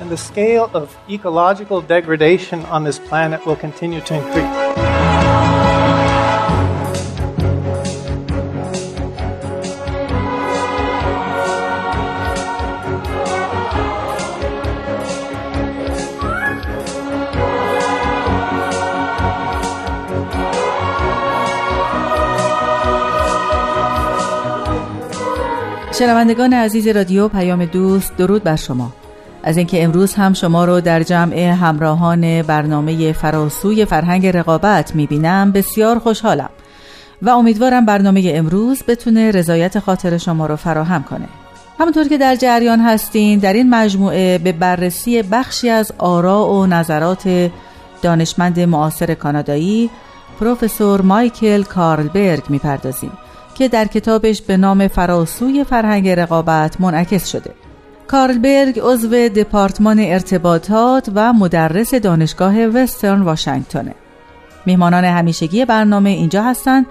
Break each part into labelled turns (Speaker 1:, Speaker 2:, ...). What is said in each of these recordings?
Speaker 1: and the scale of ecological degradation on this planet will continue to increase.
Speaker 2: شنوندگان عزیز رادیو پیام دوست درود بر شما از اینکه امروز هم شما رو در جمع همراهان برنامه فراسوی فرهنگ رقابت می‌بینم بسیار خوشحالم و امیدوارم برنامه امروز بتونه رضایت خاطر شما رو فراهم کنه. همونطور که در جریان هستین در این مجموعه به بررسی بخشی از آرا و نظرات دانشمند معاصر کانادایی پروفسور مایکل کارلبرگ می‌پردازیم که در کتابش به نام فراسوی فرهنگ رقابت منعکس شده. کارلبرگ عضو دپارتمان ارتباطات و مدرس دانشگاه وسترن واشنگتنه. میهمانان همیشگی برنامه اینجا هستند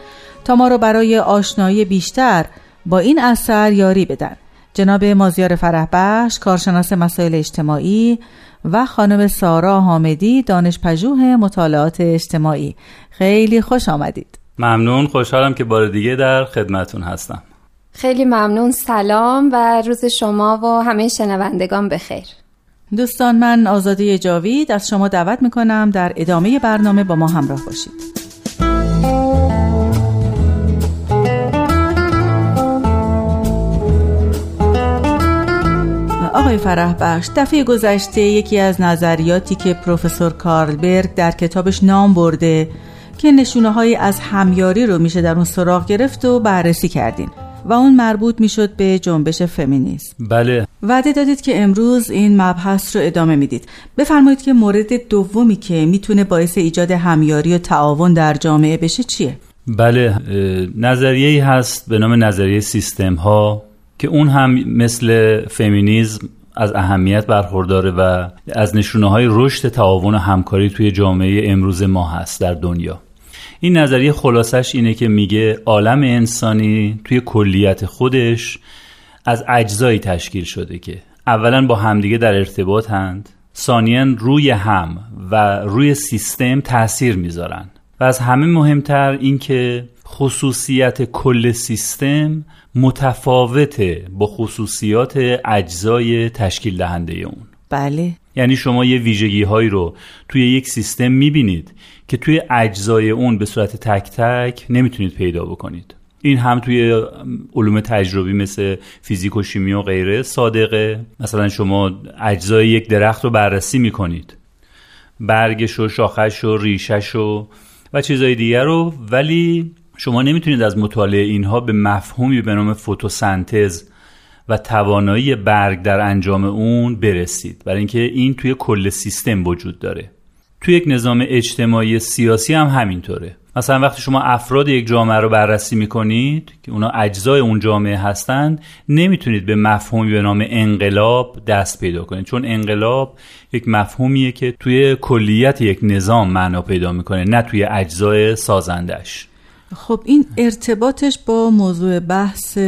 Speaker 2: تا ما رو برای آشنایی بیشتر با این اثر یاری بدن. جناب مازیار فرهبخش کارشناس مسائل اجتماعی و خانم سارا حامدی دانش پژوه مطالعات اجتماعی. خیلی خوش آمدید.
Speaker 3: ممنون خوشحالم که بار دیگه در خدمتون هستم.
Speaker 4: خیلی ممنون سلام و روز شما و همه شنوندگان بخیر.
Speaker 2: دوستان من آزادی جاوید از شما دعوت می‌کنم در ادامه برنامه با ما همراه باشید. آقای فرح بخش دفعه گذشته یکی از نظریاتی که پروفسور کارلبرگ در کتابش نام برده که نشونه های از همیاری رو میشه در اون سراغ گرفت و بررسی کردین. و اون مربوط می‌شد به جنبش فمینیسم.
Speaker 3: بله.
Speaker 2: وعده دادید که امروز این مبحث رو ادامه می‌دید. بفرمایید که مورد دومی که می‌تونه باعث ایجاد همیاری و تعاون در جامعه بشه چیه؟
Speaker 3: بله نظریه هست به نام نظریه سیستم ها که اون هم مثل فمینیزم از اهمیت برخورداره و از نشونه های رشد تعاون و همکاری توی جامعه امروز ما هست در دنیا. این نظریه خلاصش اینه که میگه عالم انسانی توی کلیت خودش از اجزایی تشکیل شده که اولا با همدیگه در ارتباط هند ثانیا روی هم و روی سیستم تاثیر می‌ذارن. و از همه مهمتر اینکه خصوصیت کل سیستم متفاوته با خصوصیات اجزای تشکیل دهنده اون.
Speaker 2: بله.
Speaker 3: یعنی شما یه ویژگی هایی رو توی یک سیستم می‌بینید که توی اجزای اون به صورت تک تک نمی‌تونید پیدا بکنید. این هم توی علوم تجربی مثل فیزیک و شیمی و غیره صادقه. مثلا شما اجزای یک درخت رو بررسی می‌کنید. برگش و شاخش و ریشش و و چیزهای دیگر رو ولی شما نمی‌تونید از مطالعه اینها به مفهومی به نام فتوسنتز و توانایی برگ در انجام اون برسید. برای اینکه این توی کل سیستم وجود داره. توی یک نظام اجتماعی سیاسی هم همینطوره. مثلا وقتی شما افراد یک جامعه رو بررسی می‌کنید که اونا اجزای اون جامعه هستند نمی‌تونید به مفهومی به نام انقلاب دست پیدا کنید. چون انقلاب یک مفهومیه که توی کلیت یک نظام معنا پیدا می‌کنه نه توی اجزای سازندش.
Speaker 2: خب این ارتباطش با موضوع بحث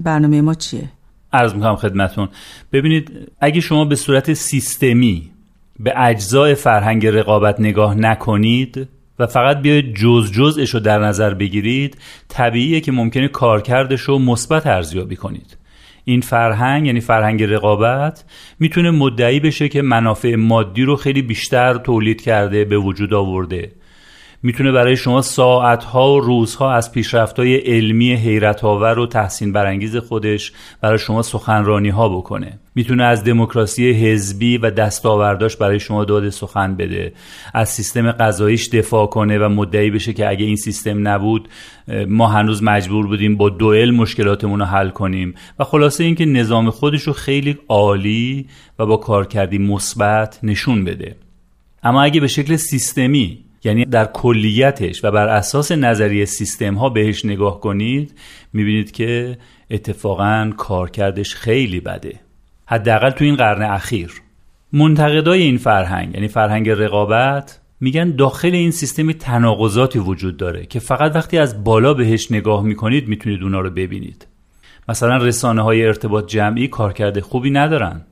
Speaker 2: برنامه ما چیه؟
Speaker 3: عرض می‌کنم خدمتون. ببینید اگه شما به صورت سیستمی به اجزای فرهنگ رقابت نگاه نکنید و فقط بیاید جز جزش رو در نظر بگیرید طبیعیه که ممکنه کارکردش رو مثبت ارزیابی کنید. این فرهنگ یعنی فرهنگ رقابت می‌تونه مدعی بشه که منافع مادی رو خیلی بیشتر تولید کرده به وجود آورده. می‌تونه برای شما ساعتها و روزها از پیشرفتهای علمی حیرت آور و تحسین برانگیز خودش برای شما سخنرانی ها بکنه. می‌تونه از دموکراسی حزبی و دستاورداش برای شما داده سخن بده. از سیستم قضاییش دفاع کنه و مدعی بشه که اگه این سیستم نبود ما هنوز مجبور بودیم با دوئل مشکلاتمون رو حل کنیم. و خلاصه اینکه نظام خودش رو خیلی عالی و با کارکردی مثبت نشون بده. اما اگه به شکل سیستمی یعنی در کلیتش و بر اساس نظریه سیستم ها بهش نگاه کنید می‌بینید که اتفاقا کارکردش خیلی بده. حداقل تو این قرن اخیر. منتقدای این فرهنگ یعنی فرهنگ رقابت میگن داخل این سیستم تناقضاتی وجود داره که فقط وقتی از بالا بهش نگاه می‌کنید می‌تونید اونا رو ببینید. مثلا رسانه های ارتباط جمعی کارکرد خوبی ندارن.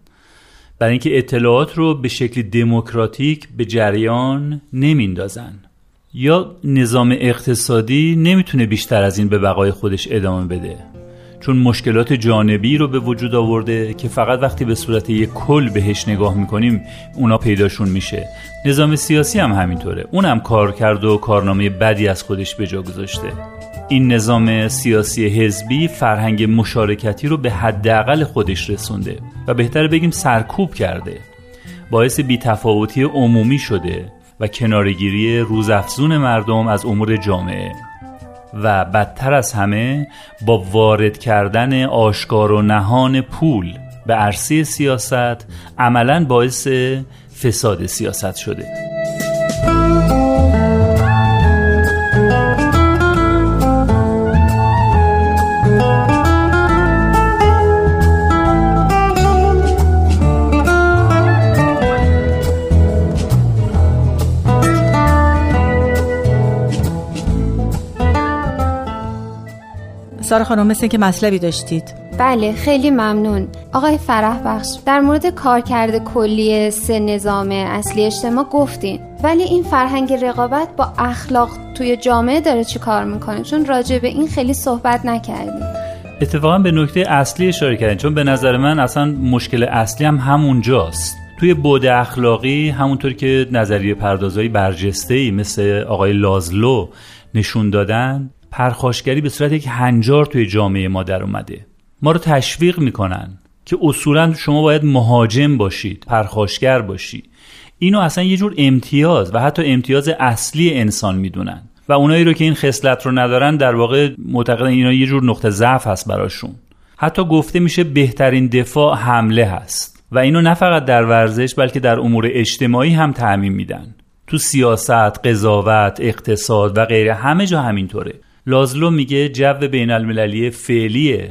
Speaker 3: برای اینکه اطلاعات رو به شکل دموکراتیک به جریان نمیندازن یا نظام اقتصادی نمی‌تونه بیشتر از این به بقای خودش ادامه بده. چون مشکلات جانبی رو به وجود آورده که فقط وقتی به صورت یک کل بهش نگاه می‌کنیم اونا پیداشون میشه. نظام سیاسی هم همینطوره. اونم کار کرد و کارنامه بدی از خودش به جا گذاشته. این نظام سیاسی حزبی فرهنگ مشارکتی رو به حداقل خودش رسونده و بهتر بگیم سرکوب کرده. باعث بیتفاوتی عمومی شده و کنارگیری روزافزون مردم از امور جامعه. و بدتر از همه با وارد کردن آشکار و نهان پول به عرصه سیاست عملا باعث فساد سیاست شده.
Speaker 2: سارا خانم مثل که مطلبی داشتید.
Speaker 4: بله خیلی ممنون. آقای فرح بخش در مورد کارکرد کلی سه نظام اصلی اجتماع گفتین. ولی این فرهنگ رقابت با اخلاق توی جامعه داره چی کار می‌کنه؟ چون راجع به این خیلی صحبت نکردیم.
Speaker 3: اتفاقا به نکته اصلی اشاره کردین چون به نظر من اصلا مشکل اصلی هم همونجاست. توی بود اخلاقی همونطور که نظریه پردازایی برجسته ای مثل آقای لازلو نشون دادن پرخاشگری به صورت یک هنجار توی جامعه ما در اومده. ما رو تشویق می‌کنن که اصولا شما باید مهاجم باشید پرخاشگر باشی. اینو اصلا یه جور امتیاز و حتی امتیاز اصلی انسان می‌دونن. و اونایی رو که این خصلت رو ندارن در واقع معتقدن اینا یه جور نقطه ضعف هست براشون. حتی گفته میشه بهترین دفاع حمله هست. و اینو نه فقط در ورزش بلکه در امور اجتماعی هم تعمین میدن. تو سیاست، قضاوت، اقتصاد و غیره همه جا همینطوره. لازلو میگه جو بین المللی فعلی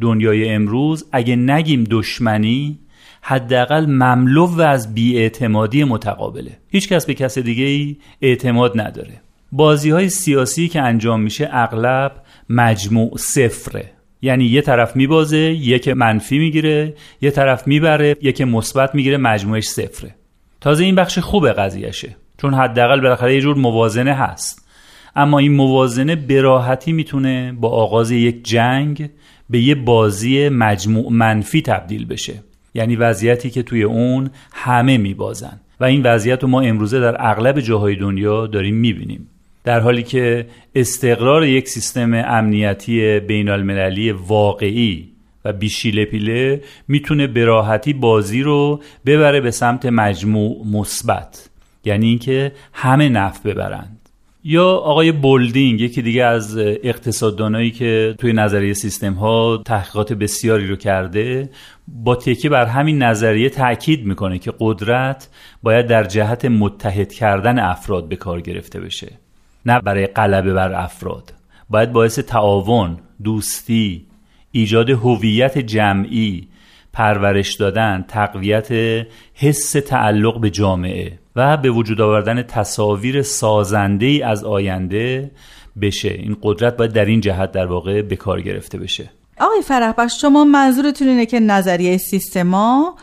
Speaker 3: دنیای امروز اگه نگیم دشمنی حداقل مملو از بیاعتمادی متقابله. هیچکس به کس دیگه ای اعتماد نداره. بازی های سیاسی که انجام میشه اغلب مجموع صفره. یعنی یه طرف میبازه یک منفی می‌گیره یه طرف می‌بره یک مثبت می‌گیره مجموعش صفره. تازه این بخش خوب قضیهشه چون حداقل بالاخره یه جور موازنه هست. اما این موازنه براحتی می‌تونه با آغاز یک جنگ به یه بازی مجموع منفی تبدیل بشه. یعنی وضعیتی که توی اون همه میبازن. و این وضعیت رو ما امروزه در اغلب جاهای دنیا داریم می‌بینیم. در حالی که استقرار یک سیستم امنیتی بین المللی واقعی و بیشیله پیله می‌تونه براحتی بازی رو ببره به سمت مجموع مثبت. یعنی اینکه همه نفع ببرند یا آقای بولدینگ یکی دیگه از اقتصاددانایی که توی نظریه سیستم ها تحقیقات بسیاری رو کرده با تکیه بر همین نظریه تاکید می‌کنه که قدرت باید در جهت متحد کردن افراد به کار گرفته بشه نه برای غلبه بر افراد. باید باعث تعاون دوستی ایجاد هویت جمعی پرورش دادن تقویت حس تعلق به جامعه. و به وجود آوردن تصاویر سازنده ای از آینده بشه. این قدرت باید در این جهت در واقع به کار گرفته بشه.
Speaker 2: آقای فرحبخش شما منظورتون اینه که نظریه سیستما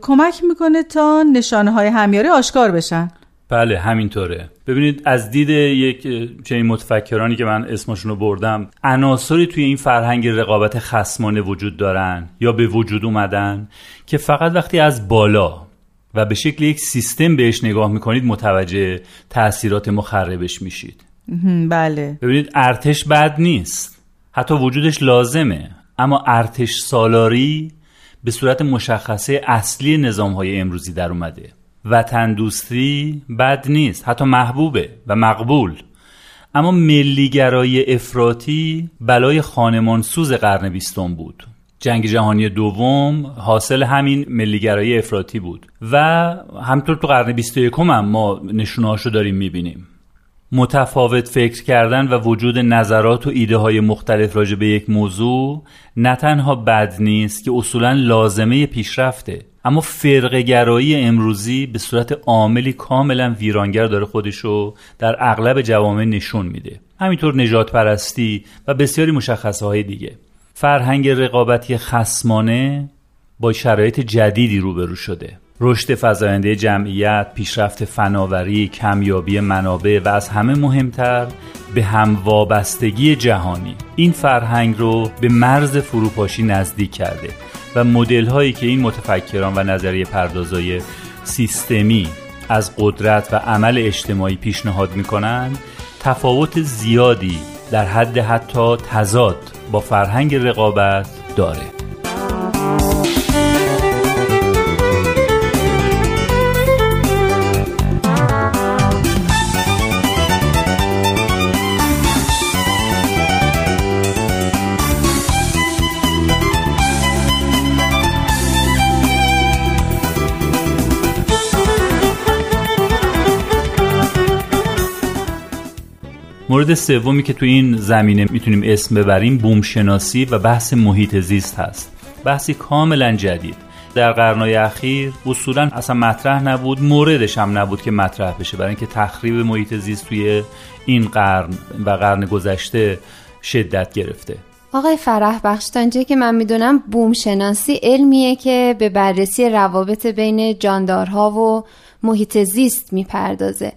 Speaker 2: کمک می‌کنه تا نشانه های همیاری آشکار بشن؟
Speaker 3: بله همینطوره. ببینید از دید یک چنین متفکرانی که من اسمشون رو بردم عناصری توی این فرهنگ رقابت خسمانه وجود دارن یا به وجود اومدن که فقط وقتی از بالا و به شکل یک سیستم بهش نگاه می‌کنید متوجه تاثیرات مخربش میشید.
Speaker 2: بله.
Speaker 3: ببینید ارتش بد نیست. حتی وجودش لازمه. اما ارتش سالاری به صورت مشخصه اصلی نظام های امروزی در اومده. وطن دوستی بد نیست. حتی محبوبه و مقبول. اما ملیگرای افراطی بلای خانمانسوز قرن بیستم بود. جنگ جهانی دوم حاصل همین ملیگرایی افراطی بود و همطور تو قرن 21 هم ما نشونهاشو داریم می‌بینیم. متفاوت فکر کردن و وجود نظرات و ایده های مختلف راجع به یک موضوع نه تنها بد نیست که اصولا لازمه پیشرفته اما فرقگرایی امروزی به صورت عاملی کاملا ویرانگر داره خودشو در اغلب جوامع نشون میده. همینطور نجات پرستی و بسیاری مشخصه های دیگه. فرهنگ رقابتی خسمانه با شرایط جدیدی روبرو شده. رشد فزاینده جمعیت، پیشرفت فناوری، کمیابی منابع و از همه مهمتر به هم وابستگی جهانی. این فرهنگ رو به مرز فروپاشی نزدیک کرده و مدل هایی که این متفکران و نظریه پردازای سیستمی از قدرت و عمل اجتماعی پیشنهاد می‌کنند تفاوت زیادی در حد حتی تضاد با فرهنگ رقابت داره. مورد سومی که تو این زمینه می‌تونیم اسم ببریم بوم شناسی و بحث محیط زیست هست. بحثی کاملا جدید. در قرنهای اخیر اصولا اصلا مطرح نبود موردش هم نبود که مطرح بشه برای اینکه تخریب محیط زیست توی این قرن و قرن گذشته شدت گرفته.
Speaker 4: آقای فرح بخش که من می‌دونم بوم شناسی علمیه که به بررسی روابط بین جاندارها و محیط زیست می‌پردازه.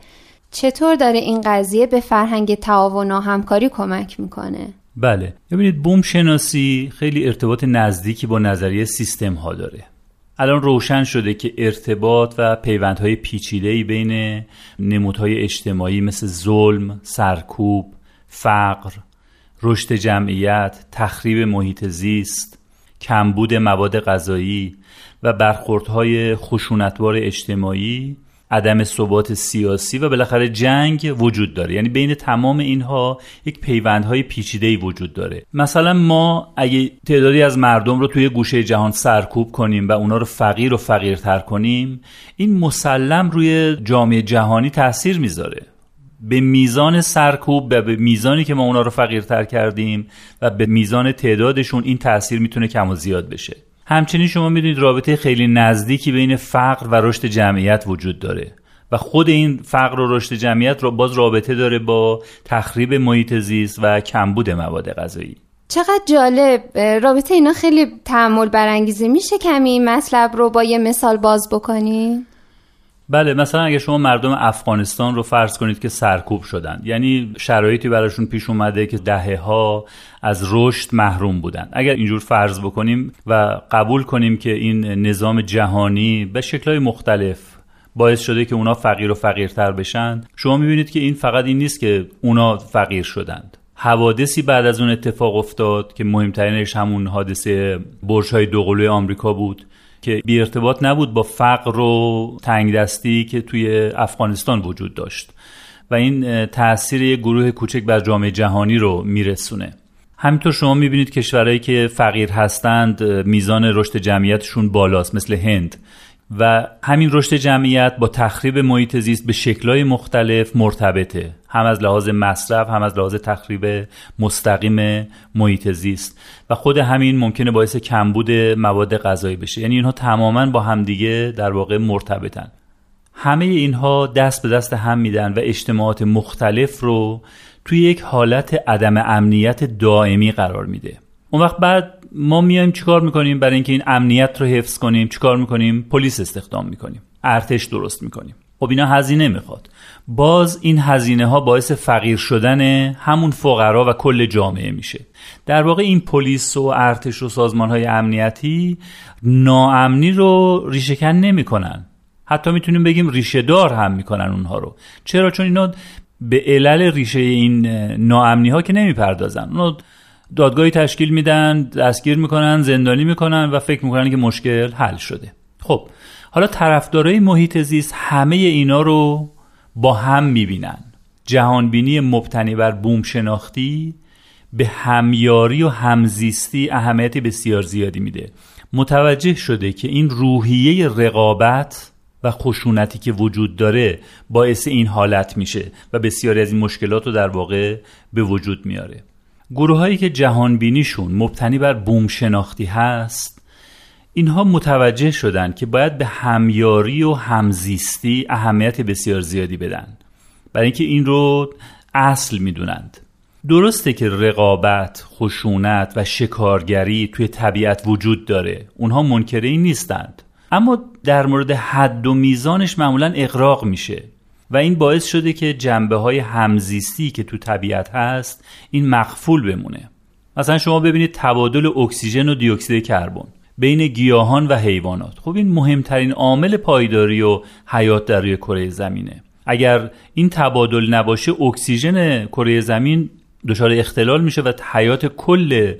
Speaker 4: چطور داره این قضیه به فرهنگ تعاون و همکاری کمک می‌کنه؟
Speaker 3: بله ببینید بوم شناسی خیلی ارتباط نزدیکی با نظریه سیستم ها داره الان روشن شده که ارتباط و پیوندهای پیچیده‌ای بین نمودهای اجتماعی مثل ظلم، سرکوب، فقر، رشد جمعیت، تخریب محیط زیست، کمبود مواد غذایی و برخوردهای خشونتبار اجتماعی عدم ثبات سیاسی و بالاخره جنگ وجود داره. یعنی بین تمام اینها یک پیوندهای پیچیده وجود داره. مثلا ما اگه تعدادی از مردم رو توی گوشه جهان سرکوب کنیم و اونا رو فقیر و فقیرتر کنیم این مسلم روی جامعه جهانی تاثیر می‌ذاره. به میزان سرکوب به میزانی که ما اونا رو فقیرتر کردیم و به میزان تعدادشون این تاثیر می‌تونه کم و زیاد بشه. همچنین شما می‌دونید رابطه خیلی نزدیکی بین فقر و رشد جمعیت وجود داره و خود این فقر و رشد جمعیت رو باز رابطه داره با تخریب محیط زیست و کمبود مواد غذایی.
Speaker 4: چقدر جالب. رابطه اینا خیلی تحمل برانگیزه. میشه کمی این مطلب رو با یه مثال باز بکنی؟
Speaker 3: بله مثلا اگه شما مردم افغانستان رو فرض کنید که سرکوب شدن یعنی شرایطی براشون پیش اومده که دهه ها از رشد محروم بودن. اگر اینجور فرض بکنیم و قبول کنیم که این نظام جهانی به شکلهای مختلف باعث شده که اونا فقیر و فقیرتر بشن شما می‌بینید که این فقط این نیست که اونا فقیر شدند. حوادثی بعد از اون اتفاق افتاد که مهمترینش همون حادثه برج های دوقلوی آمریکا بود. که بی ارتباط نبود با فقر و تنگ دستی که توی افغانستان وجود داشت. و این تاثیر یک گروه کوچک بر جامعه جهانی رو میرسونه. همینطور شما می‌بینید کشورهایی که فقیر هستند میزان رشد جمعیتشون بالاست مثل هند. و همین رشد جمعیت با تخریب محیط زیست به شکلهای مختلف مرتبطه. هم از لحاظ مصرف هم از لحاظ تخریب مستقیم محیط زیست. و خود همین ممکنه باعث کمبود مواد غذایی بشه. یعنی اینها تماما با همدیگه در واقع مرتبطن. همه اینها دست به دست هم میدن و اجتماعات مختلف رو توی یک حالت عدم امنیت دائمی قرار میده. اون وقت بعد ما میایم چیکار می‌کنیم برای اینکه این امنیت رو حفظ کنیم؟ چیکار می‌کنیم؟ پلیس استخدام می‌کنیم. ارتش درست می‌کنیم. خب اینا هزینه می‌خواد. باز این هزینه ها باعث فقیر شدن همون فقرا و کل جامعه میشه. در واقع این پلیس و ارتش و سازمان های امنیتی ناامنی رو ریشهکن نمی‌کنن. حتی می‌تونیم بگیم ریشه دار هم می‌کنن اونها رو. چرا؟ چون اینا به علل ریشه این ناامنی ها که نمی‌پردازن. اونا دادگاهی تشکیل میدن دستگیر می‌کنن زندانی می‌کنن و فکر می‌کنن که مشکل حل شده. خب حالا طرفدارای محیط زیست همه اینا رو با هم می‌بینن. جهانبینی مبتنی بر بوم شناختی به همیاری و همزیستی اهمیتی بسیار زیادی میده. متوجه شده که این روحیه رقابت و خشونتی که وجود داره باعث این حالت میشه و بسیاری از این مشکلات رو در واقع به وجود میاره. گروه هایی که جهان بینیشون مبتنی بر بوم شناختی هست اینها متوجه شدن که باید به همیاری و همزیستی اهمیت بسیار زیادی بدن. برای اینکه این رو اصل می‌دونند. درسته که رقابت، خشونت و شکارگری توی طبیعت وجود داره. اونها منکره این نیستند. اما در مورد حد و میزانش معمولا اقراق میشه. و این باعث شده که جنبه های همزیستی که تو طبیعت هست این مخفول بمونه. مثلا شما ببینید تبادل اکسیژن و دیوکسید کربن بین گیاهان و حیوانات. خب این مهمترین عامل پایداری و حیات در روی کره زمینه. اگر این تبادل نباشه اکسیژن کره زمین دچار اختلال میشه و حیات کل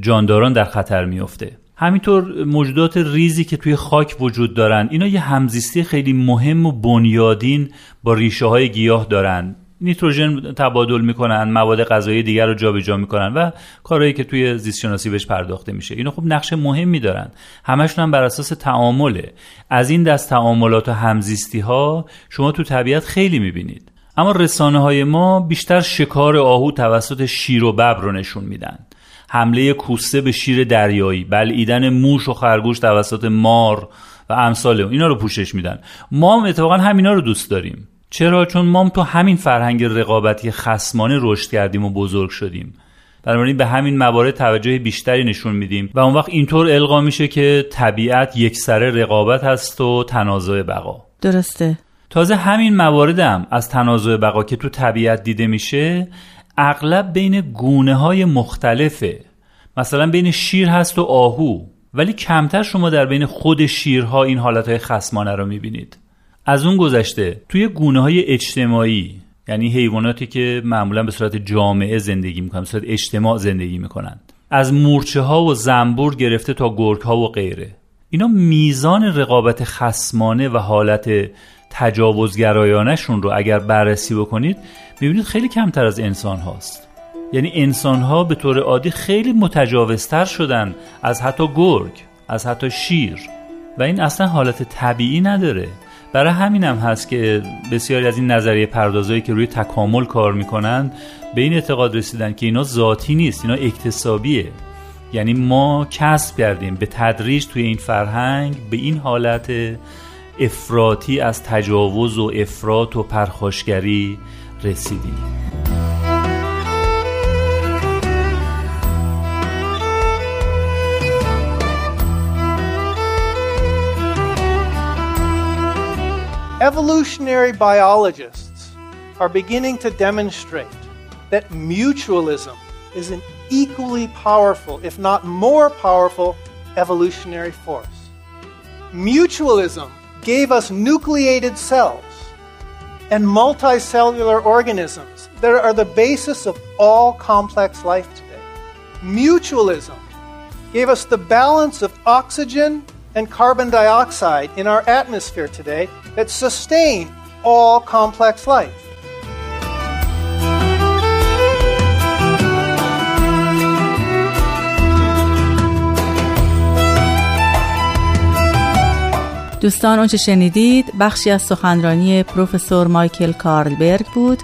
Speaker 3: جانداران در خطر میفته همینطور موجودات ریزی که توی خاک وجود دارن اینا یه همزیستی خیلی مهم و بنیادین با ریشه های گیاه دارن. نیتروژن تبادل می‌کنن مواد غذایی دیگر رو جابجا می‌کنن و کارهایی که توی زیست شناسی بهش پرداخته میشه. اینا خب نقش مهمی دارن. همشون هم بر اساس تعامله. از این دست تعاملات و همزیستی ها شما تو طبیعت خیلی می‌بینید. اما رسانه های ما بیشتر شکار آهو توسط شیر و ببر رو نشون میدن. حمله کوسه به شیر دریایی بلعیدن موش و خرگوش توسط مار و امثال اینا رو پوشش میدن. ما هم اتفاقا همینا رو دوست داریم. چرا؟ چون ما تو همین فرهنگ رقابتی خسمانه رشد کردیم و بزرگ شدیم. بنابراین به همین موارد توجه بیشتری نشون میدیم و اون وقت اینطور القا میشه که طبیعت یک سره رقابت هست و تنازع بقا.
Speaker 2: درسته.
Speaker 3: تازه همین مواردم از تنازع بقا که تو طبیعت دیده میشه اغلب بین گونه های مختلفه. مثلا بین شیر هست و آهو ولی کمتر شما در بین خود شیرها این حالت های خسمانه رو می‌بینید. از اون گذشته توی گونه های اجتماعی یعنی حیواناتی که معمولا به صورت جامعه زندگی می‌کنن به صورت اجتماع زندگی می‌کنن. از مورچه ها و زنبور گرفته تا گرگ ها و غیره. اینا میزان رقابت خسمانه و حالت تجاوزگرایانشون رو اگر بررسی بکنید می‌بینید خیلی کمتر از انسان هاست. یعنی انسان ها به طور عادی خیلی متجاوزتر شدن از حتی گرگ از حتی شیر. و این اصلا حالت طبیعی نداره. برای همین هم هست که بسیاری از این نظریه پردازایی که روی تکامل کار می‌کنند به این اعتقاد رسیدن که اینا ذاتی نیست اینا اکتسابیه. یعنی ما کسب کردیم به تدریج توی این فرهنگ به این حالت افراطی از تجاوز و افراط و پرخاشگری رسیدیم
Speaker 1: Evolutionary biologists are beginning to demonstrate that mutualism is an equally powerful, if not more powerful, evolutionary force. Mutualism gave us nucleated cells and multicellular organisms that are the basis of all complex life today. Mutualism gave us the balance of oxygen and carbon dioxide in our atmosphere today that sustain all complex life.
Speaker 2: دوستان اونچه شنیدید بخشی از سخنرانی پروفسور مایکل کارلبرگ بود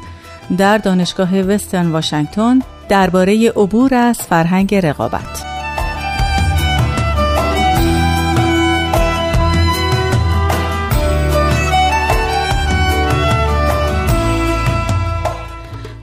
Speaker 2: در دانشگاه وسترن واشنگتن درباره عبور از فرهنگ رقابت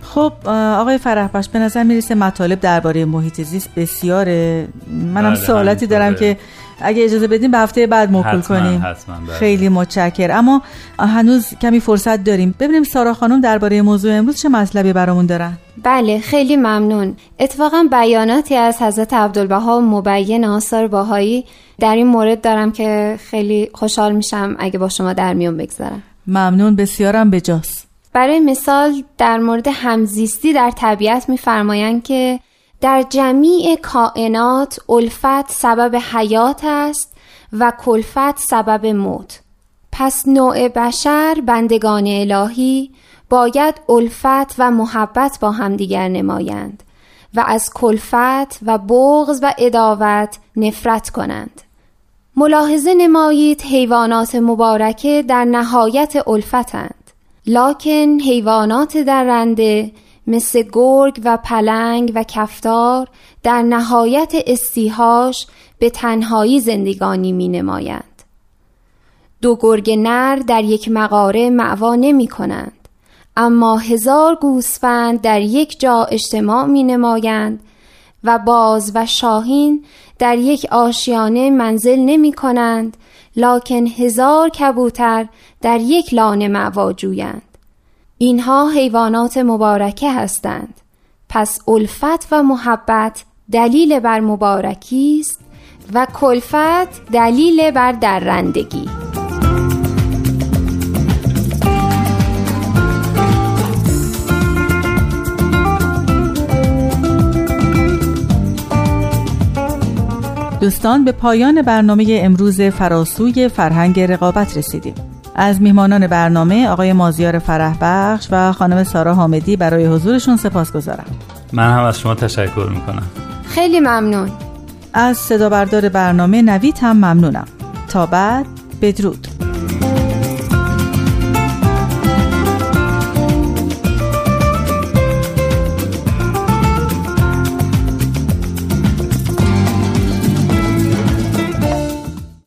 Speaker 2: خب آقای فرحبخش به نظر می‌رسه مطالب درباره محیط زیست بسیاره منم
Speaker 3: بله،
Speaker 2: سوالاتی دارم. که اگه اجازه بدیم به هفته بعد موکول
Speaker 3: حتما،
Speaker 2: کنیم.
Speaker 3: حتما، بله.
Speaker 2: خیلی متشکر اما هنوز کمی فرصت داریم. ببینیم سارا خانم درباره موضوع امروز چه مطلبی برامون دارن.
Speaker 4: بله خیلی ممنون. اتفاقا بیاناتی از حضرت عبدالبها مبین آثار باهایی در این مورد دارم که خیلی خوشحال میشم اگه با شما در میون بگذارم.
Speaker 2: ممنون بسیارم بجاست
Speaker 4: برای مثال در مورد همزیستی در طبیعت میفرمایند که در جمیع کائنات الفت سبب حیات است و کلفت سبب موت. پس نوع بشر بندگان الهی باید الفت و محبت با همدیگر نمایند و از کلفت و بغض و اداوت نفرت کنند. ملاحظه نمایید حیوانات مبارکه در نهایت الفتند. لاکن حیوانات درنده مثل گرگ و پلنگ و کفتار در نهایت استیهاش به تنهایی زندگانی می نمایند. دو گرگ نر در یک مقاره معوا نمی کنند اما هزار گوسفند در یک جا اجتماع می نمایند و باز و شاهین در یک آشیانه منزل نمی کنند لکن هزار کبوتر در یک لانه معوا جویند اینها حیوانات مبارکه هستند. پس الفت و محبت دلیل بر مبارکی است و کلفت دلیل بر درندگی.
Speaker 2: دوستان به پایان برنامه امروز فراسوی فرهنگ رقابت رسیدیم. از میهمانان برنامه آقای مازیار فرح بخش و خانم سارا حامدی برای حضورشون سپاس گذارم.
Speaker 3: من هم از شما تشکر می‌کنم.
Speaker 4: خیلی ممنون.
Speaker 2: از صدا بردار برنامه نوید هم ممنونم. تا بعد بدرود.